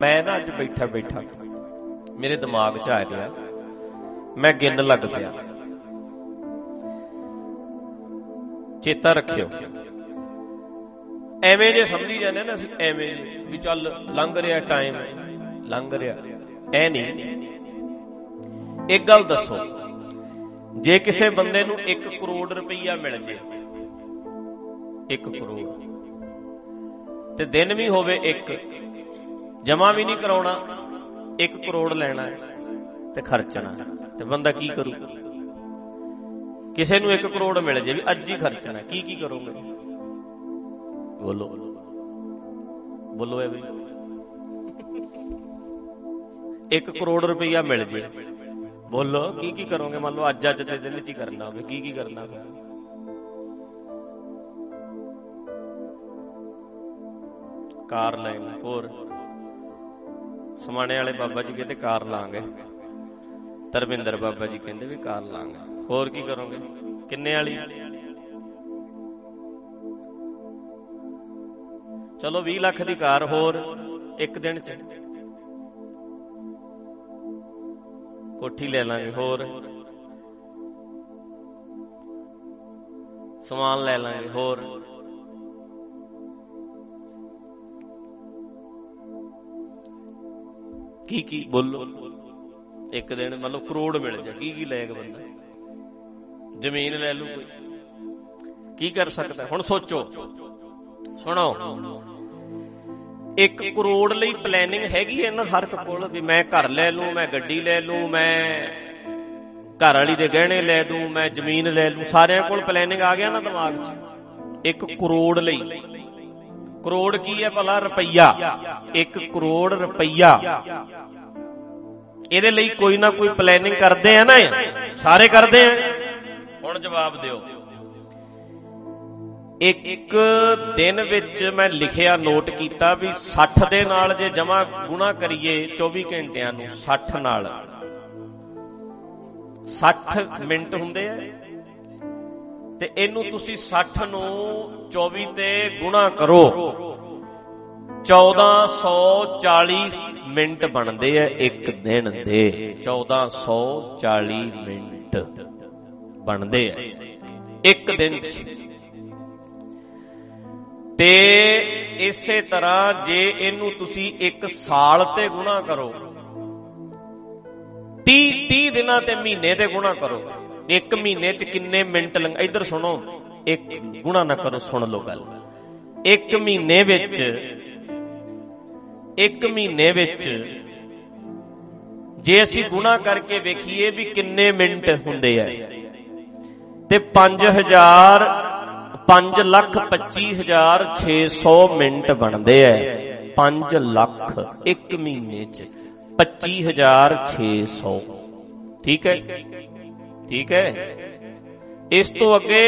ਮੈਂ ਨਾ ਅੱਜ ਬੈਠਾ ਬੈਠਾ, ਮੇਰੇ ਦਿਮਾਗ 'ਚ ਆ ਗਿਆ ਮੈਂ ਗਿਣ ਲੱਗ ਪਿਆ। ਚੇਤਾ ਰੱਖਿਓ। ਐਵੇਂ ਜੇ ਸਮਝੀ ਜਾਂਦੇ ਨਾ ਅਸੀਂ, ਐਵੇਂ ਜੇ, ਵੀ ਚੱਲ ਲੰਘ ਰਿਹਾ ਟਾਈਮ, ਲੰਘ ਰਿਹਾ। ਐ ਨਹੀਂ। ਇੱਕ ਗੱਲ ਦੱਸੋ, ਜੇ ਕਿਸੇ ਬੰਦੇ ਨੂੰ 1 ਕਰੋੜ ਰੁਪਈਆ ਮਿਲ ਜੇ 1 ਕਰੋੜ, ਤੇ ਦਿਨ ਵੀ ਹੋਵੇ ਇੱਕ ਜਮਾ ਵੀ ਨਹੀਂ ਕਰਾਉਣਾ 1 ਕਰੋੜ ਲੈਣਾ ਤੇ ਖਰਚਣਾ ਤੇ ਬੰਦਾ ਕੀ ਕਰੂ? ਕਿਸੇ ਨੂੰ 1 ਕਰੋੜ ਮਿਲ ਜੇ, ਵੀ ਅੱਜ ਹੀ ਖਰਚਣਾ ਕੀ ਕੀ ਕਰੋਗੇ? ਬੋਲੋ। ਬੋਲੋ ਐ ਬਈ 1 ਕਰੋੜ ਰੁਪਈਆ ਮਿਲ ਜੇ। ਬੋਲੋ, ਕੀ ਕੀ ਕਰੋਗੇ? ਮੰਨ ਲਓ ਅੱਜ ਅੱਜ ਦੇ ਦਿਨ ਚ ਹੀ ਕਰਨਾ ਹੋਵੇ। ਕੀ ਕੀ ਕਰਨਾ ਹੋਵੇ? ਕਾਰ ਲੈਣੀ, ਹੋਰ। ਸਮਾਣੇ ਵਾਲੇ ਬਾਬਾ ਜੀ ਕਹਿੰਦੇ ਕਾਰ ਲਾਂਗੇ। ਤਰਵਿੰਦਰ ਬਾਬਾ ਜੀ ਕਹਿੰਦੇ ਵੀ ਕਾਰ ਲਾਂਗੇ। ਹੋਰ ਕੀ ਕਰੋਗੇ? ਕਿੰਨੇ ਵਾਲੀ? ਚਲੋ 20 ਲੱਖ ਦੀ ਕਾਰ ਹੋਰ, ਇੱਕ ਦਿਨ ਚ। ਕੋਠੀ ਲੈ ਲਾਂਗੇ ਹੋਰ। ਸਮਾਨ ਲੈ ਲਾਂਗੇ ਹੋਰ। ਕੀ ਕੀ ਬੋਲੋ? ਇੱਕ ਦਿਨ ਮਤਲਬ ਕਰੋੜ ਮਿਲ ਜਾ ਕੀ ਕੀ ਲੈਗਾ ਬੰਦਾ? ਜ਼ਮੀਨ ਲੈ ਲੂ ਕੋਈ। ਕੀ ਕਰ ਸਕਦਾ? ਹੁਣ ਸੋਚੋ। ਸੁਣੋ 1 ਕਰੋੜ ਲਈ ਪਲੈਨਿੰਗ ਹੈਗੀ ਹੈ ਨਾ ਹਰ ਕੋਲ, ਵੀ ਮੈਂ ਘਰ ਲੈ ਲੂੰ ਮੈਂ ਗੱਡੀ ਲੈ ਲੂੰ ਮੈਂ ਘਰ ਵਾਲੀ ਦੇ ਗਹਿਣੇ ਲੈ ਦੂੰ ਮੈਂ ਜ਼ਮੀਨ ਲੈ ਲੂੰ ਸਾਰਿਆਂ ਕੋਲ ਪਲੈਨਿੰਗ ਆ ਗਿਆ ਨਾ ਦਿਮਾਗ 'ਚ। 1 ਕਰੋੜ ਲਈ। ਕਰੋੜ ਕੀ ਹੈ ਭਲਾ? ਰੁਪਈਆ। 1 ਕਰੋੜ ਰੁਪਈਆ। ਇਹਦੇ ਲਈ ਕੋਈ ਨਾ ਕੋਈ ਪਲੈਨਿੰਗ ਕਰਦੇ ਆ ਨਾ ਸਾਰੇ ਕਰਦੇ ਆ। ਹੁਣ ਜਵਾਬ ਦਿਓ। ਇੱਕ ਦਿਨ ਵਿੱਚ ਮੈਂ ਲਿਖਿਆ, ਨੋਟ ਕੀਤਾ ਵੀ 60 ਦੇ ਨਾਲ ਜੇ ਜਮਾ ਗੁਣਾ ਕਰੀਏ 24 ਘੰਟਿਆਂ ਨੂੰ 60 ਨਾਲ। 60 ਮਿੰਟ ਹੁੰਦੇ ਆ। ਤੇ ਇਹਨੂੰ ਤੁਸੀਂ 60 ਨੂੰ 24 ਤੇ ਗੁਣਾ ਕਰੋ। 1440 ਮਿੰਟ ਬਣਦੇ ਆ ਇੱਕ ਦਿਨ ਦੇ। 1440 ਮਿੰਟ ਬਣਦੇ ਆ। ਇੱਕ ਦਿਨ ਚ। ਤੇ ਇਸੇ ਤਰ੍ਹਾਂ ਜੇ ਇਹਨੂੰ ਤੁਸੀਂ ਇੱਕ ਸਾਲ ਤੇ ਗੁਣਾ ਕਰੋ 30 30 ਦਿਨਾਂ ਤੇ ਮਹੀਨੇ ਤੇ ਗੁਣਾ ਕਰੋ। ਇੱਕ ਮਹੀਨੇ ਚ ਕਿੰਨੇ ਮਿੰਟ ਲੰਘ ਇੱਧਰ ਸੁਣੋ। ਇੱਕ ਗੁਣਾ ਨਾ ਕਰੋ, ਸੁਣ ਲਓ ਗੱਲ। ਇੱਕ ਮਹੀਨੇ ਵਿੱਚ, ਇੱਕ ਮਹੀਨੇ ਵਿੱਚ ਜੇ ਅਸੀਂ ਗੁਣਾ ਕਰਕੇ ਵੇਖੀਏ ਵੀ ਕਿੰਨੇ ਮਿੰਟ ਹੁੰਦੇ ਆ। ਤੇ 5000 5 ਲੱਖ 25600 ਮਿੰਟ ਬਣਦੇ ਐ 5 ਲੱਖ ਇੱਕ ਮਹੀਨੇ ਚ 25600 ਠੀਕ ਹੈ? ਠੀਕ ਹੈ। ਇਸ ਤੋਂ ਅੱਗੇ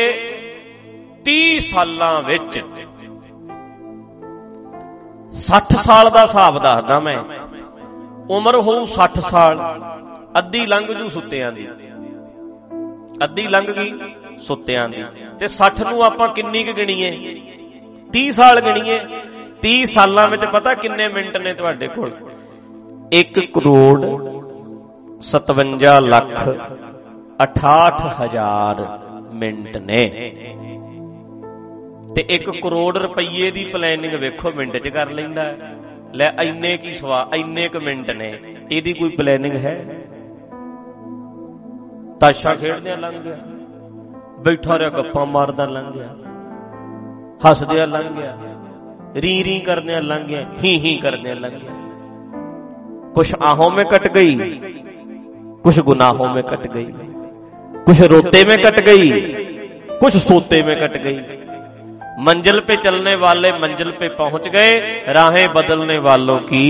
30 ਸਾਲਾਂ ਵਿੱਚ 60 ਸਾਲ ਦਾ ਹਿਸਾਬ ਦੱਸਦਾ ਮੈਂ। ਉਮਰ ਹੋਊ 60 ਸਾਲ, ਅੱਧੀ ਲੰਘ ਜੂ ਸੁੱਤਿਆਂ ਦੀ। ਅੱਧੀ ਲੰਘ ਗਈ ਸੁੱਤਿਆਂ ਦੀ। ਤੇ 60 ਨੂੰ ਆਪਾਂ ਕਿੰਨੀ ਕੁ ਗਿਣੀਏ? 30 ਸਾਲ ਗਿਣੀਏ। 30 ਸਾਲਾਂ ਵਿੱਚ ਪਤਾ ਕਿੰਨੇ ਮਿੰਟ ਨੇ ਤੁਹਾਡੇ ਕੋਲ? 1 ਕਰੋੜ 57 ਲੱਖ 68000 ਮਿੰਟ ਨੇ। ਤੇ 1 ਕਰੋੜ ਰੁਪਏ ਦੀ ਪਲੈਨਿੰਗ ਵੇਖੋ, ਮਿੰਟ 'ਚ ਕਰ ਲੈਂਦਾ ਲੈ ਐਨੇ ਕੀ ਸਵਾ ਐਨੇ ਕ ਮਿੰਟ ਨੇ। ਇਹਦੀ ਕੋਈ ਪਲੈਨਿੰਗ ਹੈ? ਤਾਸ਼ਾ ਖੇਡਦਿਆਂ ਲੰਘ ਗਿਆ। ਬੈਠਾ ਰਿਹਾ, ਗੱਪਾਂ ਮਾਰਦਾ ਲੰਘ ਗਿਆ। ਹੱਸਦਿਆਂ ਲੰਘ ਗਿਆ। ਰੀ ਰੀ ਕਰਦਿਆਂ ਲੰਘ ਗਿਆ। ਹੀ ਹੀ ਕਰਦਿਆਂ ਲੰਘ ਗਿਆ। ਕੁਛ ਆਹੋਂ ਮੇ ਕਟ ਗਈ, ਕੁਛ ਗੁਨਾਹੋਂ ਮੇ ਕਟ ਗਈ। कुछ रोते में कट गई कुछ सोते में कट गई मंजिल पे चलने वाले मंजिल पे पहुंच गए राहें बदलने वालों की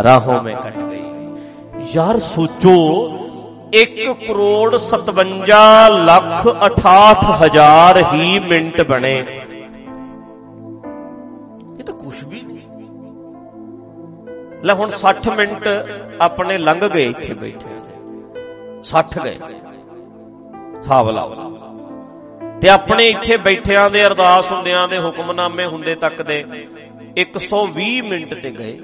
राहों में कट गई यार सोचो ਇੱਕ ਕਰੋੜ 57 ਲੱਖ 68 ਹਜ਼ਾਰ ਹੀ ਮਿੰਟ ਬਣੇ ਇਹ ਤਾਂ ਕੁਝ ਵੀ ਨਹੀਂ ਲੈ ਹੁਣ 60 ਮਿੰਟ ਆਪਣੇ ਲੰਘ ਗਏ ਇੱਥੇ ਬੈਠੇ 60 ਗਏ ਹਿਸਾਬ ਲਾਓ। ਤੇ ਆਪਣੇ ਇੱਥੇ ਬੈਠਿਆਂ ਦੇ, ਅਰਦਾਸ ਹੁੰਦਿਆਂ ਦੇ, ਹੁਕਮਨਾਮੇ ਹੁੰਦੇ ਤੱਕ ਦੇ 120 ਮਿੰਟ ਤੇ ਗਏ।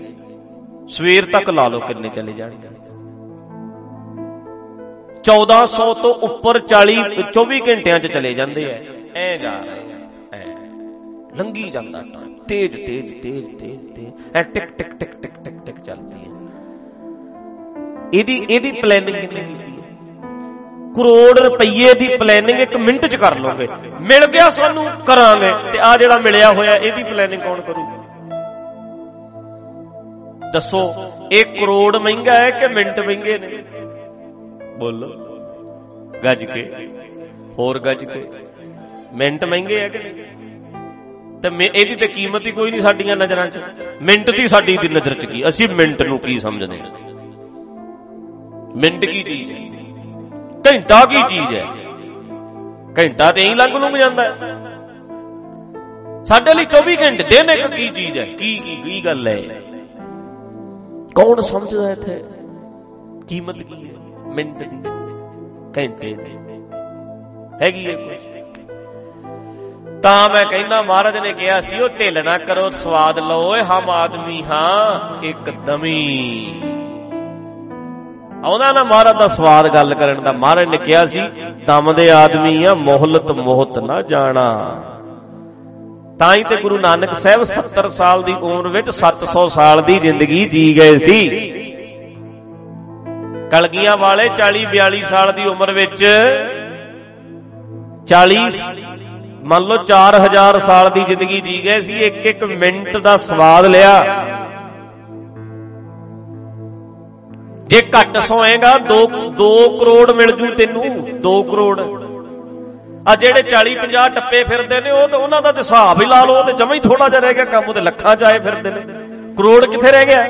ਸਵੇਰ ਤੱਕ ਲਾ ਲਓ ਕਿੰਨੇ ਚਲੇ ਜਾਣਗੇ 1400 ਤੋਂ ਉੱਪਰ 40 24 ਘੰਟਿਆਂ 'ਚ ਚਲੇ ਜਾਂਦੇ ਐ। ਐ ਜਾ ਰਹੇ ਐ। ਲੰਗੀ ਜਾਂਦਾ ਟਾਈਮ ਤੇਜ਼ ਤੇਜ਼ ਤੇਜ਼ ਤੇਜ਼ ਤੇਜ਼। ਐ ਟਿਕ ਟਿਕ ਟਿਕ ਟਿਕ ਟਿਕ ਟਿਕ ਚੱਲਦੀ ਹੈ ਇਹਦੀ ਇਹਦੀ ਪਲੈਨਿੰਗ ਕਿੰਨੇ ਕੀਤੀ? ਹੈ ਕਰੋੜ ਰੁਪਏ ਦੀ ਪਲੈਨਿੰਗ ਇੱਕ ਮਿੰਟ 'ਚ ਕਰ ਲੋਗੇ ਮਿਲ ਗਿਆ ਸਾਨੂੰ, ਕਰਾਂਗੇ। ਤੇ ਆ ਜਿਹੜਾ ਮਿਲਿਆ ਹੋਇਆ, ਇਹਦੀ ਪਲੈਨਿੰਗ ਕੌਣ ਕਰੂਗਾ? ਦੱਸੋ 1 ਕਰੋੜ ਮਹਿੰਗਾ ਹੈ ਕਿ ਮਿੰਟ ਮਹਿੰਗੇ ਨੇ? ਬੋਲੋ। ਗੱਜ ਕੇ। ਹੋਰ ਗੱਜ ਕੇ। ਮਿੰਟ ਮਹਿੰਗੇ ਆ ਕਿ ਨਹੀਂ? ਤੇ ਇਹਦੀ ਤੇ ਕੀਮਤ ਹੀ ਕੋਈ ਨਹੀਂ ਸਾਡੀਆਂ ਨਜ਼ਰਾਂ 'ਚ। ਮਿੰਟ ਦੀ ਸਾਡੀ ਦੀ ਨਜ਼ਰ 'ਚ ਕੀ? ਅਸੀਂ ਮਿੰਟ ਨੂੰ ਕੀ ਸਮਝਦੇ ਹਾਂ? ਮਿੰਟ ਕੀ ਚੀਜ਼ ਹੈ? ਘੰਟਾ ਕੀ ਚੀਜ਼ ਹੈ? ਘੰਟਾ ਤੇ ਹੀ ਲੰਘ ਲੰਘ ਜਾਂਦਾ ਹੈ। ਸਾਡੇ ਲਈ 24 ਘੰਟੇ ਦਿਨ ਇੱਕ ਕੀ ਚੀਜ਼ ਹੈ? ਕੀ ਕੀ ਕੀ ਗੱਲ ਹੈ? ਕੌਣ ਸਮਝਦਾ ਇੱਥੇ? ਕੀਮਤ ਕੀ ਹੈ? ਮਿੰਟ ਦੀ? ਘੰਟੇ ਦੀ? ਹੈਗੀ ਹੈ ਕੁਝ ਤਾਂ ਮੈਂ ਕਹਿੰਦਾ, ਮਹਾਰਾਜ ਨੇ ਕਿਹਾ ਸੀ, ਉਹ ਢਿੱਲ ਨਾ ਕਰੋ, ਸਵਾਦ ਲਓ। ਓਏ, ਹਮ ਆਦਮੀ ਹਾਂ, ਇੱਕਦਮੀ। ਆਉਂਦਾ ਨਾ ਮਹਾਰਾਜ ਦਾ ਸਵਾਦ ਗੱਲ ਕਰਨ ਦਾ ਮਹਾਰਾਜ ਨੇ ਕਿਹਾ ਸੀ, ਦਮ ਦੇ ਆਦਮੀ ਆ, ਮੋਹਲਤ ਮੋਹਤ ਨਾ ਜਾਣਾ। ਤਾਂ ਹੀ ਤੇ ਗੁਰੂ ਨਾਨਕ ਸਾਹਿਬ 70 ਸਾਲ ਦੀ ਉਮਰ ਵਿੱਚ 700 ਸਾਲ ਦੀ ਜ਼ਿੰਦਗੀ ਜੀ ਗਏ ਸੀ। ਕਲਗੀਆਂ ਵਾਲੇ 40 42 ਸਾਲ ਦੀ ਉਮਰ ਵਿੱਚ 40 ਮੰਨ ਲਓ 4000 ਸਾਲ ਦੀ ਜ਼ਿੰਦਗੀ ਜੀ ਗਏ ਸੀ ਇੱਕ ਇੱਕ ਮਿੰਟ ਦਾ ਸਵਾਦ ਲਿਆ। ਜੇ ਘੱਟ ਸੋਏਗਾ 2 2 ਕਰੋੜ ਮਿਲ ਜੂ ਤੈਨੂੰ 2 ਕਰੋੜ। ਆ ਜਿਹੜੇ 40 50 ਟੱਪੇ ਫਿਰਦੇ ਨੇ, ਉਹ ਤਾਂ ਉਹਨਾਂ ਦਾ ਤੇ ਹਿਸਾਬ ਹੀ ਲਾ ਲਓ ਤੇ ਜਮਾ ਹੀ ਥੋੜਾ ਜਿਹਾ ਰਹਿ ਗਿਆ, ਕੰਮ ਤੇ ਲੱਖਾਂ ਚ ਆਏ ਫਿਰਦੇ ਨੇ। ਕਰੋੜ ਕਿੱਥੇ ਰਹਿ ਗਿਆ?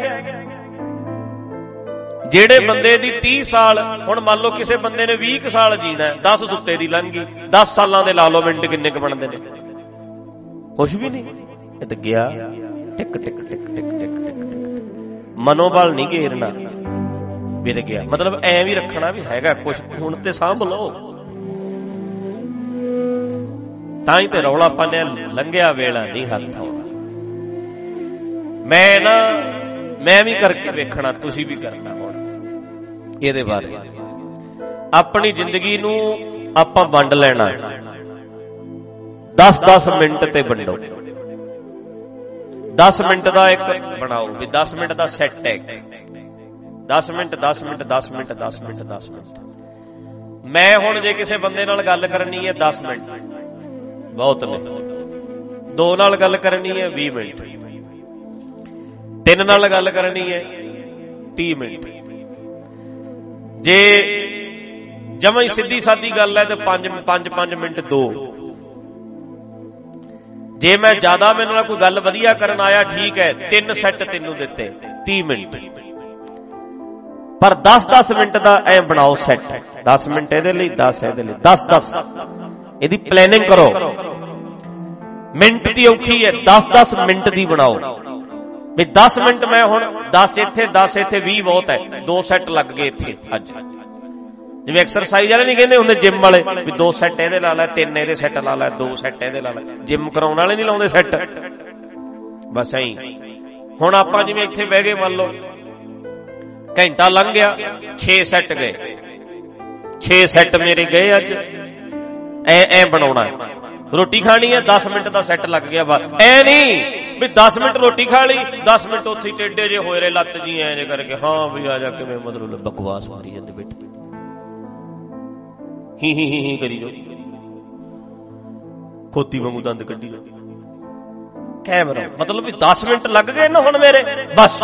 ਜਿਹੜੇ ਬੰਦੇ ਦੀ 30 ਸਾਲ, ਹੁਣ ਮੰਨ ਲਓ ਕਿਸੇ ਬੰਦੇ ਨੇ 20 ਸਾਲ ਜੀਣਾ 10 ਸੁੱਤੇ ਦੀ ਲੰਘ ਗਈ 10 ਸਾਲਾਂ ਦੇ ਲਾ ਲਓ ਮਿੰਟ ਕਿੰਨੇ ਕ ਬਣਦੇ ਨੇ। ਕੁਝ ਵੀ ਨਹੀਂ ਇਹ ਤਾਂ ਗਿਆ ਟਿਕ ਟਿਕ ਟਿਕ ਟਿਕ ਟਿਕ ਟਿਕ। ਮਨੋਬਲ ਨਹੀਂ ਘੇਰਨਾ। ਵਿਰ ਗਿਆ। ਮਤਲਬ ਐ ਵੀ ਰੱਖਣਾ ਵੀ ਹੈਗਾ ਕੁਝ ਹੁਣ ਤੇ ਸਾਂਭ ਲਓ। ਤਾਂ ਹੀ ਤੇ ਰੌਲਾ ਪਾਣਿਆ ਲੰਘਿਆ ਵੇਲਾ ਨਹੀਂ ਹੱਥ ਆਉਣਾ ਮੈਂ ਨਾ, ਮੈਂ ਵੀ ਕਰਕੇ ਵੇਖਣਾ, ਤੁਸੀਂ ਵੀ ਕਰਨਾ ਹੁਣ। ਇਹਦੇ ਬਾਰੇ। ਆਪਣੀ ਜ਼ਿੰਦਗੀ ਨੂੰ ਆਪਾਂ ਵੰਡ ਲੈਣਾ। 10-10 ਮਿੰਟ ਤੇ ਵੰਡੋ। 10 ਮਿੰਟ ਦਾ ਇੱਕ ਬਣਾਓ ਵੀ 10 ਮਿੰਟ ਦਾ ਸੈੱਟ ਹੈ 10 minute 10 minute 10 minute 10 minute 10 minute. ਮੈਂ ਹੁਣ ਜੇ ਕਿਸੇ ਬੰਦੇ ਨਾਲ ਗੱਲ ਕਰਨੀ ਹੈ 10 ਮਿੰਟ। ਬਹੁਤ ਨੇ। ਦੋ ਨਾਲ ਗੱਲ ਕਰਨੀ ਹੈ 20 ਮਿੰਟ। ਤਿੰਨ ਨਾਲ ਗੱਲ ਕਰਨੀ ਹੈ 30 ਮਿੰਟ। ਜੇ ਜਮਾਂ ਹੀ ਸਿੱਧੀ ਸਾਦੀ ਗੱਲ ਹੈ, ਤੇ 5 5 5 ਮਿੰਟ ਦੋ। ਜੇ ਮੈਂ ਜ਼ਿਆਦਾ ਮੇਰੇ ਨਾਲ ਕੋਈ ਗੱਲ ਵਧੀਆ ਕਰਨ ਆਇਆ, ਠੀਕ ਹੈ, ਤਿੰਨ ਸੈੱਟ ਤੈਨੂੰ ਦਿੱਤੇ 30 ਮਿੰਟ। ਪਰ 10-10 ਮਿੰਟ ਦਾ ਐ ਬਣਾਓ ਸੈੱਟ 10 ਮਿੰਟ ਇਹਦੇ ਲਈ 10 ਇਹਦੇ ਲਈ। 10-10 ਇਹਦੀ ਪਲੈਨਿੰਗ ਕਰੋ। ਮਿੰਟ ਦੀ ਔਖੀ ਹੈ 10-10 ਮਿੰਟ ਦੀ ਬਣਾਓ। ਵੀ 10 ਮਿੰਟ ਮੈਂ ਹੁਣ 10 ਇੱਥੇ 10 ਇੱਥੇ 20 ਬਹੁਤ ਹੈ। ਦੋ ਸੈੱਟ ਲੱਗ ਗਏ ਇੱਥੇ, ਅੱਜ। ਜਿਵੇਂ ਐਕਸਰਸਾਈਜ਼ ਵਾਲੇ ਨਹੀਂ ਕਹਿੰਦੇ ਹੁੰਦੇ ਜਿਮ ਵਾਲੇ, ਵੀ ਦੋ ਸੈੱਟ ਇਹਦੇ ਲਾ ਲੈ, ਤਿੰਨ ਇਹਦੇ ਸੈੱਟ ਲਾ ਲੈ, ਦੋ ਸੈੱਟ ਇਹਦੇ ਲਾ ਲੈ। ਜਿਮ ਕਰਾਉਣ ਵਾਲੇ ਨਹੀਂ ਲਾਉਂਦੇ ਸੈੱਟ ਬਸ ਐਂ। ਹੁਣ ਆਪਾਂ ਜਿਵੇਂ ਇੱਥੇ ਬਹਿ ਗਏ, ਮੰਨ ਲਓ ਘੰਟਾ ਲੰਘ ਗਿਆ 6 ਸੈੱਟ ਗਏ। 6 ਸੈੱਟ ਮੇਰੇ ਗਏ ਅੱਜ। ਐ ਐ ਬਣਾਉਣਾ। ਰੋਟੀ ਖਾਣੀ ਹੈ 10 ਮਿੰਟ ਦਾ ਸੈੱਟ ਲੱਗ ਗਿਆ ਬਸ। ਐ ਨਹੀਂ ਵੀ 10 ਮਿੰਟ ਰੋਟੀ ਖਾ ਲਈ 10 ਮਿੰਟ ਉੱਥੇ ਟੇਡੇ ਜੇ ਹੋਏ ਰੇ ਲੱਤ ਜੀ ਐ ਜੇ ਕਰਕੇ, ਹਾਂ ਵੀ ਆ ਜਾ ਕਿਵੇਂ ਮਤਲਬ ਬਕਵਾਸ ਮਾਰੀ ਜਾਂਦੇ ਬੈਠੇ। ਹੀ ਹੀ ਹੀ ਕਰੀ ਜੋ ਖੋਤੀ ਵਾਂਗੂ ਦੰਦ ਕੱਢੀ ਜੋ ਕੈਮਰਾ, ਮਤਲਬ ਵੀ 10 ਮਿੰਟ ਲੱਗ ਗਏ ਨਾ ਹੁਣ ਮੇਰੇ। ਬਸ।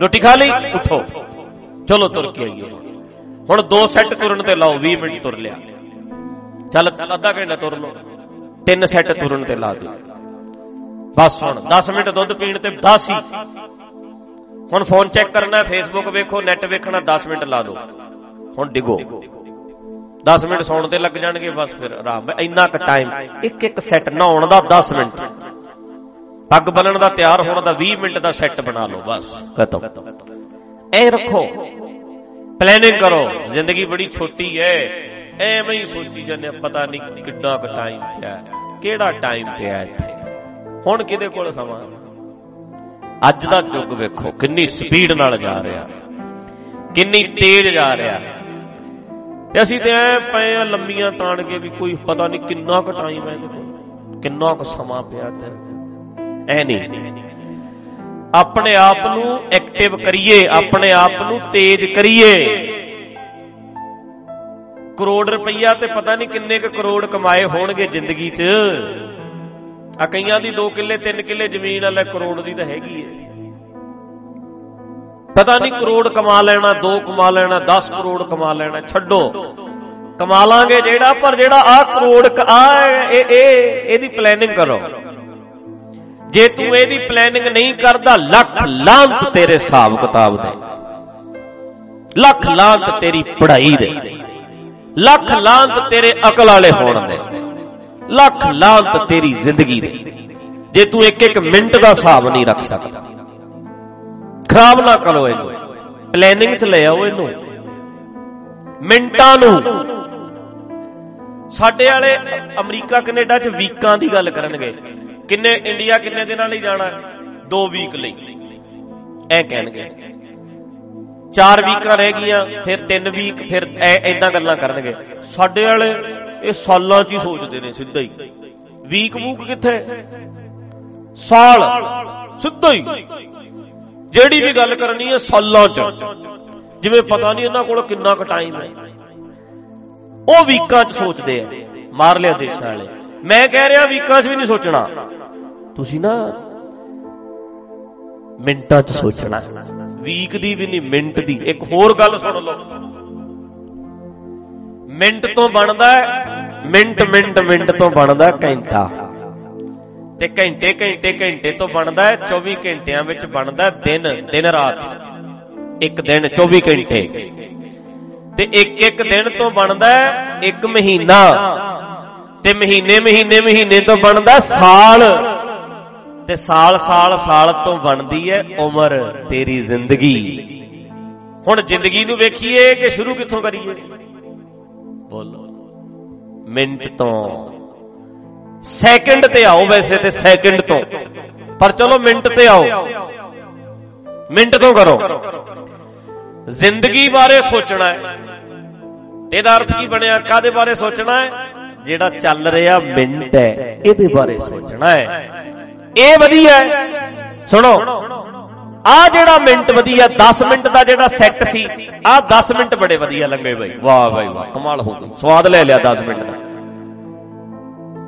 ਰੋਟੀ ਖਾ ਲਈ? ਉਠੋ। ਚਲੋ ਤੁਰ ਕੇ ਆਈਏ। ਹੁਣ ਦੋ ਸੈੱਟ ਤੁਰਨ ਤੇ ਲਾਓ 20 ਮਿੰਟ ਤੁਰ ਲਿਆ। ਚੱਲ ਅੱਧਾ ਘੰਟਾ ਤੁਰ ਲਓ। ਤਿੰਨ ਸੈੱਟ ਤੁਰਨ ਤੇ ਲਾ ਦਿਓ। ਬਸ ਹੁਣ 10 ਮਿੰਟ ਦੁੱਧ ਪੀਣ ਤੇ 10 ਹੀ। ਹੁਣ ਫੋਨ ਚੈੱਕ ਕਰਨਾ, ਫੇਸਬੁੱਕ ਵੇਖੋ, ਨੈਟ ਵੇਖਣਾ 10 ਮਿੰਟ ਲਾ ਦਿਓ। ਹੁਣ ਡਿਗੋ। 10 ਮਿੰਟ ਸੌਣ ਤੇ ਲੱਗ ਜਾਣਗੇ, ਬਸ ਫਿਰ ਆਰਾਮ। ਇੰਨਾ ਕੁ ਟਾਈਮ ਇੱਕ ਇੱਕ ਸੈੱਟ ਨਹਾਉਣ ਦਾ 10 ਮਿੰਟ। ਪੱਗ ਬੰਨਣ ਦਾ ਤਿਆਰ ਹੋਣ ਦਾ 20 ਮਿੰਟ ਦਾ ਸੈੱਟ ਬਣਾ ਲਓ, ਬਸ, ਖਤਮ। ਐ ਰੱਖੋ ਪਲੈਨਿੰਗ ਕਰੋ, ਜ਼ਿੰਦਗੀ ਬੜੀ ਛੋਟੀ ਹੈ ਐਵੇਂ ਹੀ ਸੋਚੀ ਜਾਂਦੇ ਪਤਾ ਨਹੀਂ ਕਿੰਨਾ ਕੁ ਟਾਈਮ ਪਿਆ, ਕਿਹੜਾ ਟਾਈਮ ਪਿਆ ਇੱਥੇ। ਹੁਣ ਕਿਹਦੇ ਕੋਲ ਸਮਾਂ? ਅੱਜ ਦਾ ਯੁੱਗ ਵੇਖੋ, ਕਿੰਨੀ ਸਪੀਡ ਨਾਲ ਜਾ ਰਿਹਾ। ਕਿੰਨੀ ਤੇਜ਼ ਜਾ ਰਿਹਾ। ਤੇ ਅਸੀਂ ਤੇ ਐ ਪਏ ਆ ਲੰਮੀਆਂ ਤਾਣ ਕੇ ਵੀ ਕੋਈ ਪਤਾ ਨਹੀਂ ਕਿੰਨਾ ਕੁ ਟਾਈਮ ਹੈ ਇਹਦੇ ਕੋਲ, ਕਿੰਨਾ ਕੁ ਸਮਾਂ ਪਿਆ ਤੇ ਐ ਨਹੀਂ। ਆਪਣੇ ਆਪ ਨੂੰ ਐਕਟਿਵ ਕਰੀਏ, ਆਪਣੇ ਆਪ ਨੂੰ ਤੇਜ਼ ਕਰੀਏ। ਕਰੋੜ ਰੁਪਈਆ ਤੇ ਪਤਾ ਨਹੀਂ ਕਿੰਨੇ ਕੁ ਕਰੋੜ ਕਮਾਏ ਹੋਣਗੇ ਜ਼ਿੰਦਗੀ 'ਚ। ਆ ਕਈਆਂ ਦੀ 2 ਕਿੱਲੇ 3 ਕਿੱਲੇ ਜ਼ਮੀਨ ਵਾਲੇ ਕਰੋੜ ਦੀ ਤਾਂ ਹੈਗੀ ਏ ਪਤਾ ਨਹੀਂ ਕਰੋੜ ਕਮਾ ਲੈਣਾ 2 ਕਮਾ ਲੈਣਾ 10 ਕਰੋੜ ਕਮਾ ਲੈਣਾ, ਛੱਡੋ। ਕਮਾ ਲਾਂਗੇ ਜਿਹੜਾ, ਪਰ ਜਿਹੜਾ ਆ ਕਰੋੜ ਆ ਇਹ ਇਹ ਇਹਦੀ ਪਲੈਨਿੰਗ ਕਰੋ। ਜੇ ਤੂੰ ਇਹਦੀ ਪਲੈਨਿੰਗ ਨਹੀਂ ਕਰਦਾ, ਲੱਖ ਲਾਂਤ ਤੇਰੇ ਹਿਸਾਬ ਕਿਤਾਬ ਦੇ। ਲੱਖ ਲਾਂਤ ਤੇਰੀ ਪੜ੍ਹਾਈ ਦੇ। ਲੱਖ ਲਾਂਤ ਤੇਰੇ ਅਕਲ ਵਾਲੇ ਹੋਣ ਦੇ। ਲੱਖ ਲਾਂਤ ਤੇਰੀ ਜ਼ਿੰਦਗੀ ਦੇ। ਜੇ ਤੂੰ ਇੱਕ ਇੱਕ ਮਿੰਟ ਦਾ ਹਿਸਾਬ ਨਹੀਂ ਰੱਖ ਸਕਦਾ। ਖਰਾਬ ਨਾ ਕਰੋ ਇਹਨੂੰ। ਪਲੈਨਿੰਗ 'ਚ ਲੈ ਆਓ ਇਹਨੂੰ। ਮਿੰਟਾਂ ਨੂੰ। ਸਾਡੇ ਵਾਲੇ ਅਮਰੀਕਾ, ਕੈਨੇਡਾ 'ਚ ਵੀਕਾਂ ਦੀ ਗੱਲ ਕਰਨਗੇ। ਕਿੰਨੇ ਇੰਡੀਆ ਕਿੰਨੇ ਦਿਨਾਂ ਲਈ ਜਾਣਾ? 2 ਵੀਕ ਲਈ। ਐ ਕਹਿਣਗੇ। 4 ਵੀਕਾਂ ਰਹਿ ਗਈਆਂ, ਫਿਰ 3 ਵੀਕ ਫਿਰ ਐਦਾਂ ਗੱਲਾਂ ਕਰਨਗੇ। ਸਾਡੇ ਵਾਲੇ ਇਹ ਸਾਲਾਂ 'ਚ ਹੀ ਸੋਚਦੇ ਨੇ ਸਿੱਧਾ ਹੀ। ਵੀਕ ਵੂਕ ਕਿੱਥੇ? ਸਾਲ। ਸਿੱਧਾ ਹੀ। ਜਿਹੜੀ ਵੀ ਗੱਲ ਕਰਨੀ ਹੈ ਸਾਲਾਂ 'ਚ। ਜਿਵੇਂ ਪਤਾ ਨਹੀਂ ਇਹਨਾਂ ਕੋਲ ਕਿੰਨਾ ਕੁ ਟਾਈਮ ਹੈ। ਉਹ ਵੀਕਾਂ 'ਚ ਸੋਚਦੇ ਆ। ਮਾਰ ਲਿਆ ਦੇਸ਼ਾਂ ਵਾਲੇ। ਮੈਂ ਕਹਿ ਰਿਹਾ ਵੀਕਾਂ 'ਚ ਵੀ ਨਹੀਂ ਸੋਚਣਾ। ਤੁਸੀਂ ਨਾ ਮਿੰਟਾਂ 'ਚ ਸੋਚਣਾ। ਵੀਕ ਦੀ ਵੀ ਨਹੀਂ, ਮਿੰਟ ਦੀ। ਇੱਕ ਹੋਰ ਗੱਲ ਸੁਣ ਲਓ। ਮਿੰਟ ਤੋਂ ਬਣਦਾ ਮਿੰਟ ਮਿੰਟ ਮਿੰਟ ਤੋਂ ਬਣਦਾ ਘੰਟਾ। ਤੇ ਘੰਟੇ ਘੰਟੇ ਘੰਟੇ ਤੋਂ ਬਣਦਾ 24 ਘੰਟਿਆਂ ਵਿੱਚ ਬਣਦਾ ਦਿਨ ਦਿਨ ਰਾਤ। ਇੱਕ ਦਿਨ 24 ਘੰਟੇ। ਤੇ ਇੱਕ ਇੱਕ ਦਿਨ ਤੋਂ ਬਣਦਾ ਇੱਕ ਮਹੀਨਾ। ਤੇ ਮਹੀਨੇ ਮਹੀਨੇ ਮਹੀਨੇ ਤੋਂ ਬਣਦਾ ਸਾਲ। ਤੇ ਸਾਲ ਸਾਲ ਸਾਲ ਤੋਂ ਬਣਦੀ ਹੈ ਉਮਰ ਤੇਰੀ ਜ਼ਿੰਦਗੀ। ਹੁਣ ਜ਼ਿੰਦਗੀ ਨੂੰ ਵੇਖੀਏ ਕਿ ਸ਼ੁਰੂ ਕਿੱਥੋਂ ਕਰੀਏ? ਬੋਲੋ। ਮਿੰਟ ਤੋਂ। ਸੈਕਿੰਡ ਤੇ ਆਓ ਵੈਸੇ ਤੇ ਸੈਕਿੰਡ ਤੋਂ। ਪਰ ਚਲੋ ਮਿੰਟ ਤੇ ਆਓ। ਮਿੰਟ ਤੋਂ ਕਰੋ। ਜ਼ਿੰਦਗੀ ਬਾਰੇ ਸੋਚਣਾ ਹੈ। ਇਹਦਾ ਅਰਥ ਕੀ ਬਣਿਆ? ਕਾਦੇ ਬਾਰੇ ਸੋਚਣਾ ਹੈ? ਜਿਹੜਾ ਚੱਲ ਰਿਹਾ ਮਿੰਟ ਹੈ, ਇਹਦੇ ਬਾਰੇ ਸੋਚਣਾ ਹੈ। ਇਹ ਵਧੀਆ ਹੈ। ਸੁਣੋ, ਆ ਜਿਹੜਾ ਮਿੰਟ ਵਧੀਆ 10 ਮਿੰਟ ਦਾ ਜਿਹੜਾ ਸੈੱਟ ਸੀ, ਆ 10 ਮਿੰਟ ਬੜੇ ਵਧੀਆ ਲੱਗੇ ਬਈ। ਵਾਹ ਬਈ ਵਾਹ, ਕਮਾਲ ਹੋ ਗਈ। ਸਵਾਦ ਲੈ ਲਿਆ 10 ਮਿੰਟ ਦਾ।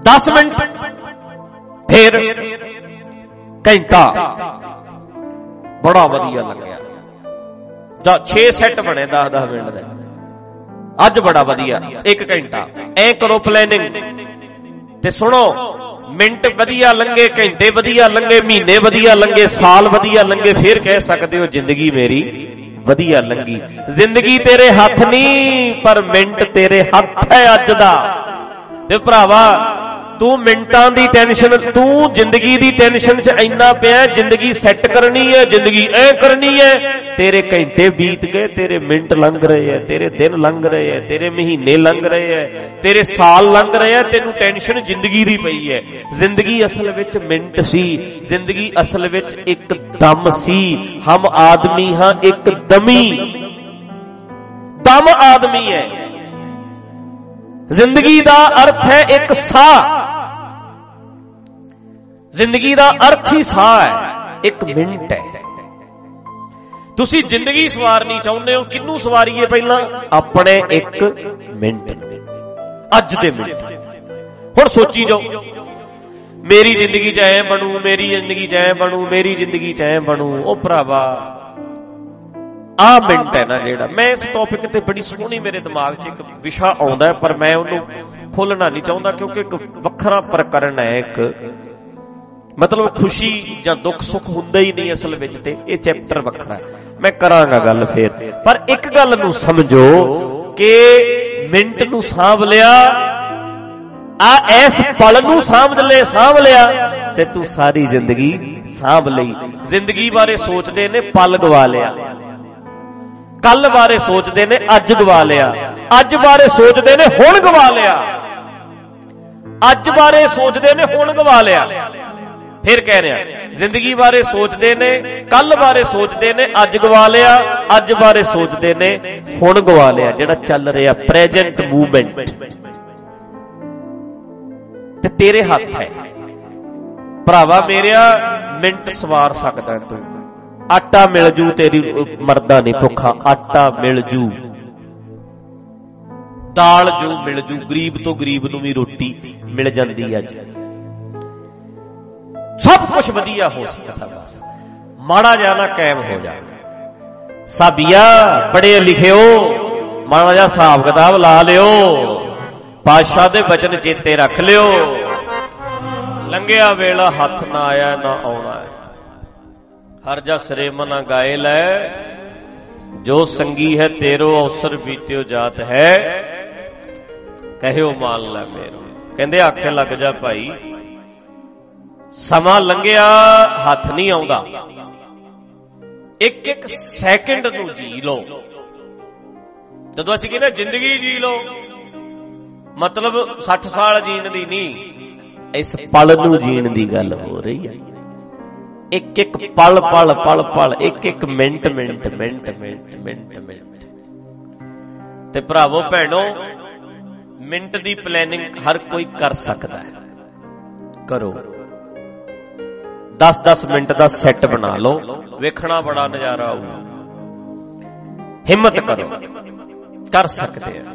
10 ਮਿੰਟ, ਫਿਰ ਘੰਟਾ। ਬੜਾ ਵਧੀਆ ਲੱਗਿਆ ਜਾਂ 6 ਸੈੱਟ ਬਣੇ 10 10 ਮਿੰਟ ਦੇ। ਅੱਜ ਬੜਾ ਵਧੀਆ 1 ਘੰਟਾ। ਐ ਕਰੋ ਪਲੈਨਿੰਗ ਤੇ ਸੁਣੋ ਮਿੰਟ ਵਧੀਆ ਲੰਗੇ ਘੰਟੇ ਵਧੀਆ ਲੰਗੇ ਮਹੀਨੇ ਵਧੀਆ ਲੰਗੇ ਸਾਲ ਵਧੀਆ ਲੰਗੇ ਫਿਰ ਕਹਿ ਸਕਦੇ ਹੋ ਜ਼ਿੰਦਗੀ ਮੇਰੀ ਵਧੀਆ ਲੰਗੀ ਜ਼ਿੰਦਗੀ ਤੇਰੇ ਹੱਥ ਨਹੀਂ, ਪਰ ਮਿੰਟ ਤੇਰੇ ਹੱਥ ਹੈ ਅੱਜ ਦਾ। ਤੇ ਭਰਾਵਾ, ਤੂੰ ਮਿੰਟਾਂ ਦੀ ਟੈਨਸ਼ਨ, ਤੂੰ ਜ਼ਿੰਦਗੀ ਦੀ ਟੈਨਸ਼ਨ 'ਚ ਇੰਨਾ ਪਿਆ, ਜ਼ਿੰਦਗੀ ਸੈੱਟ ਕਰਨੀ ਹੈ, ਜ਼ਿੰਦਗੀ ਐ ਕਰਨੀ ਹੈ ਤੇਰੇ ਘੰਟੇ ਬੀਤ ਗਏ, ਤੇਰੇ ਮਿੰਟ ਲੰਘ ਰਹੇ ਐ, ਤੇਰੇ ਦਿਨ ਲੰਘ ਰਹੇ ਐ, ਤੇਰੇ ਮਹੀਨੇ ਲੰਘ ਰਹੇ ਐ, ਤੇਰੇ ਸਾਲ ਲੰਘ ਰਹੇ ਐ, ਤੈਨੂੰ ਟੈਨਸ਼ਨ ਜ਼ਿੰਦਗੀ ਦੀ ਪਈ ਐ। ਜ਼ਿੰਦਗੀ ਅਸਲ ਵਿੱਚ ਮਿੰਟ ਸੀ, ਜ਼ਿੰਦਗੀ ਅਸਲ ਵਿੱਚ ਇੱਕ ਦਮ ਸੀ। ਹਮ ਆਦਮੀ ਹਾਂ, ਇੱਕ ਦਮੀ। ਦਮ ਆਦਮੀ ਹੈ ਜ਼ਿੰਦਗੀ ਦਾ ਅਰਥ ਹੈ ਇੱਕ ਸਾਹ। ਜ਼ਿੰਦਗੀ ਦਾ ਅਰਥ ਹੀ ਸਾਹ ਹੈ ਇੱਕ ਮਿੰਟ ਹੈ ਤੁਸੀਂ ਜ਼ਿੰਦਗੀ ਸਵਾਰਨੀ ਚਾਹੁੰਦੇ ਹੋ, ਕਿੰਨੂੰ ਸਵਾਰੀਏ ਪਹਿਲਾਂ? ਆਪਣੇ ਇੱਕ ਮਿੰਟ ਨੂੰ। ਅੱਜ ਦੇ ਮਿੰਟ ਹੁਣ ਸੋਚੀ ਜਾਓ। ਮੇਰੀ ਜ਼ਿੰਦਗੀ 'ਚ ਐ ਬਣੂ, ਮੇਰੀ ਜ਼ਿੰਦਗੀ 'ਚ ਐ ਬਣੂ, ਮੇਰੀ ਜ਼ਿੰਦਗੀ 'ਚ ਐ ਬਣੂ। ਉਹ ਭਰਾਵਾ, ਆ ਮਿੰਟ ਹੈ ਨਾ ਜਿਹੜਾ। ਮੈਂ ਇਸ ਟੌਪਿਕ ਤੇ ਬੜੀ ਸੋਹਣੀ ਮੇਰੇ ਦਿਮਾਗ 'ਚ ਇੱਕ ਵਿਸ਼ਾ ਆਉਂਦਾ ਹੈ, ਪਰ ਮੈਂ ਉਹਨੂੰ ਖੋਲਣਾ ਨਹੀਂ ਚਾਹੁੰਦਾ, ਕਿਉਂਕਿ ਇੱਕ ਵੱਖਰਾ ਪ੍ਰਕਰਨ ਹੈ ਇੱਕ। ਮਤਲਬ ਖੁਸ਼ੀ ਜਾਂ ਦੁੱਖ ਸੁੱਖ ਹੁੰਦਾ ਹੀ ਨਹੀਂ ਅਸਲ ਵਿੱਚ ਤੇ ਇਹ ਚੈਪਟਰ ਵੱਖਰਾ ਹੈ। ਮੈਂ ਕਰਾਂਗਾ ਗੱਲ ਫੇਰ। ਪਰ ਇੱਕ ਗੱਲ ਨੂੰ ਸਮਝੋ ਕਿ ਮਿੰਟ ਨੂੰ ਸਾਂਭ ਲਿਆ, ਆ ਇਸ ਪਲ ਨੂੰ ਸਾਂਭ ਲੈ, ਸਾਂਭ ਲਿਆ ਤੇ ਤੂੰ ਸਾਰੀ ਜ਼ਿੰਦਗੀ ਸਾਂਭ ਲਈ। ਜ਼ਿੰਦਗੀ ਬਾਰੇ ਸੋਚਦੇ ਨੇ, ਪਲ ਗਵਾ ਲਿਆ। ਕੱਲ ਬਾਰੇ ਸੋਚਦੇ ਨੇ, ਅੱਜ ਗਵਾ ਲਿਆ। ਅੱਜ ਬਾਰੇ ਸੋਚਦੇ ਨੇ, ਹੁਣ ਗਵਾ ਲਿਆ। ਅੱਜ ਬਾਰੇ ਸੋਚਦੇ ਨੇ, ਹੁਣ ਗਵਾ ਲਿਆ। ਫਿਰ ਕਹਿ ਰਿਹਾ, ਜ਼ਿੰਦਗੀ ਬਾਰੇ ਸੋਚਦੇ ਨੇ ਕੱਲ ਬਾਰੇ ਸੋਚਦੇ ਨੇ, ਅੱਜ ਗਵਾ ਲਿਆ, ਅੱਜ ਬਾਰੇ ਸੋਚਦੇ ਨੇ, ਹੁਣ ਗਵਾ ਲਿਆ, ਜਿਹੜਾ ਚੱਲ ਰਿਹਾ ਪ੍ਰੈਜੈਂਟ ਮੂਵਮੈਂਟ ਤੇ ਤੇਰੇ ਹੱਥ ਹੈ। ਭਰਾਵਾ ਮੇਰਿਆ, ਮਿੰਟ ਸਵਾਰ ਸਕਦਾ ਤੂੰ। ਆਟਾ ਮਿਲ ਜੂ, ਤੇਰੀ ਮਰਦਾ ਨਹੀਂ ਭੁੱਖਾ। ਆਟਾ ਮਿਲ ਜੂ। ਦਾਲ ਜੋ ਮਿਲ ਜੂ, ਗਰੀਬ ਤੋਂ ਗਰੀਬ ਨੂੰ ਵੀ ਰੋਟੀ ਮਿਲ ਜਾਂਦੀ ਅੱਜ। ਸਭ ਕੁਝ ਵਧੀਆ ਹੋ ਸਕਦਾ ਬਸ ਮਾੜਾ ਜਿਹਾ ਨਾ ਕਾਇਮ ਹੋ ਜਾ। ਸਾਬੀਆ ਪੜੇ ਲਿਖਿਓ, ਮਾੜਾ ਜਿਹਾ ਹਿਸਾਬ ਕਿਤਾਬ ਲਾ ਲਿਓ। ਪਾਸ਼ਾ ਦੇ ਬਚਨ ਚੇਤੇ ਰੱਖ ਲਿਓ। ਲੰਘਿਆ ਵੇਲਾ ਹੱਥ ਨਾ ਆਇਆ, ਨਾ ਆਉਣਾ ਹੈ। ਹਰ ਜਾ ਸਰੇ ਮਨਾ ਗਾਏ ਲੈ। ਜੋ ਸੰਗੀ ਹੈ ਤੇਰੋ ਅਵਸਰ ਬੀਤਿਓ ਜਾਤ ਹੈ। ਕਹਿਓ ਮਾਲ ਲੈ ਮੇਰੋ। ਕਹਿੰਦੇ ਆਖੇ ਲੱਗ ਜਾ ਭਾਈ ਸਮਾਂ ਲੰਘਿਆ, ਹੱਥ ਨਹੀਂ ਆਉਂਦਾ। ਇੱਕ ਇੱਕ ਸੈਕਿੰਡ ਨੂੰ ਜੀ ਲਓ। ਜਦੋਂ ਅਸੀਂ ਕਹਿੰਦੇ ਜ਼ਿੰਦਗੀ ਜੀ ਲਓ, ਮਤਲਬ 60 ਸਾਲ ਜੀਣ ਦੀ ਨਹੀਂ, ਇਸ ਪਲ ਨੂੰ ਜੀਣ ਦੀ ਗੱਲ ਹੋ ਰਹੀ ਹੈ। ਇੱਕ ਇੱਕ ਪਲ ਪਲ ਪਲ ਪਲ ਇੱਕ ਇੱਕ minute minute minute minute minute minute. ਤੇ ਭਰਾਵੋ, ਭੈਣੋ, ਮਿੰਟ ਦੀ ਪਲੈਨਿੰਗ ਹਰ ਕੋਈ ਕਰ ਸਕਦਾ ਹੈ। ਕਰੋ। 10-10 ਮਿੰਟ ਦਾ ਸੈੱਟ ਬਣਾ ਲਓ। ਵੇਖਣਾ ਬੜਾ ਨਜ਼ਾਰਾ ਆਊ ਹਿੰਮਤ ਕਰੋ। ਕਰ ਸਕਦੇ ਆ।